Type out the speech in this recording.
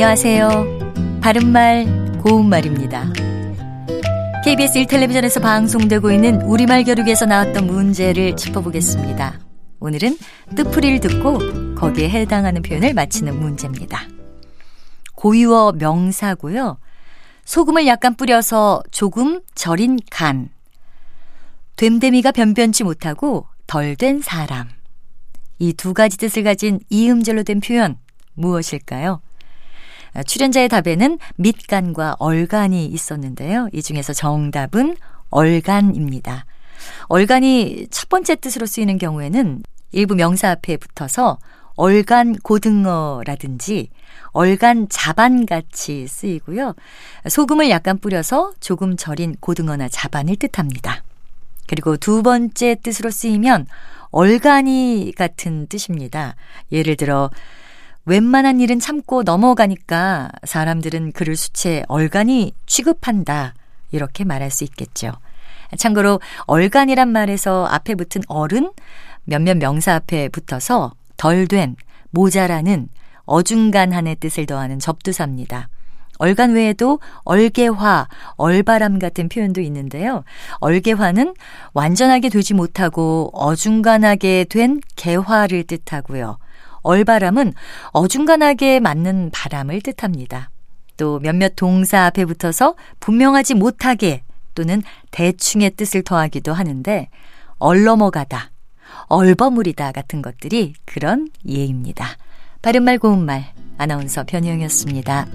안녕하세요. 바른말, 고운말입니다. KBS 1텔레비전에서 방송되고 있는 우리말 교육에서 나왔던 문제를 짚어보겠습니다. 오늘은 뜻풀이를 듣고 거기에 해당하는 표현을 맞히는 문제입니다. 고유어 명사고요. 소금을 약간 뿌려서 조금 절인 간. 됨됨이가 변변치 못하고 덜 된 사람. 이 두 가지 뜻을 가진 이음절로 된 표현 무엇일까요? 출연자의 답에는 밑간과 얼간이 있었는데요. 이 중에서 정답은 얼간입니다. 얼간이 첫 번째 뜻으로 쓰이는 경우에는 일부 명사 앞에 붙어서 얼간 고등어라든지 얼간 자반 같이 쓰이고요. 소금을 약간 뿌려서 조금 절인 고등어나 자반을 뜻합니다. 그리고 두 번째 뜻으로 쓰이면 얼간이 같은 뜻입니다. 예를 들어 웬만한 일은 참고 넘어가니까 사람들은 그를 수채 얼간이 취급한다. 이렇게 말할 수 있겠죠. 참고로 얼간이란 말에서 앞에 붙은 얼은 몇몇 명사 앞에 붙어서 덜 된, 모자라는, 어중간한의 뜻을 더하는 접두사입니다. 얼간 외에도 얼개화, 얼바람 같은 표현도 있는데요. 얼개화는 완전하게 되지 못하고 어중간하게 된 개화를 뜻하고요. 얼바람은 어중간하게 맞는 바람을 뜻합니다. 또 몇몇 동사 앞에 붙어서 분명하지 못하게 또는 대충의 뜻을 더하기도 하는데 얼넘어가다, 얼버무리다 같은 것들이 그런 예입니다. 바른말 고운말 아나운서 변희영이었습니다.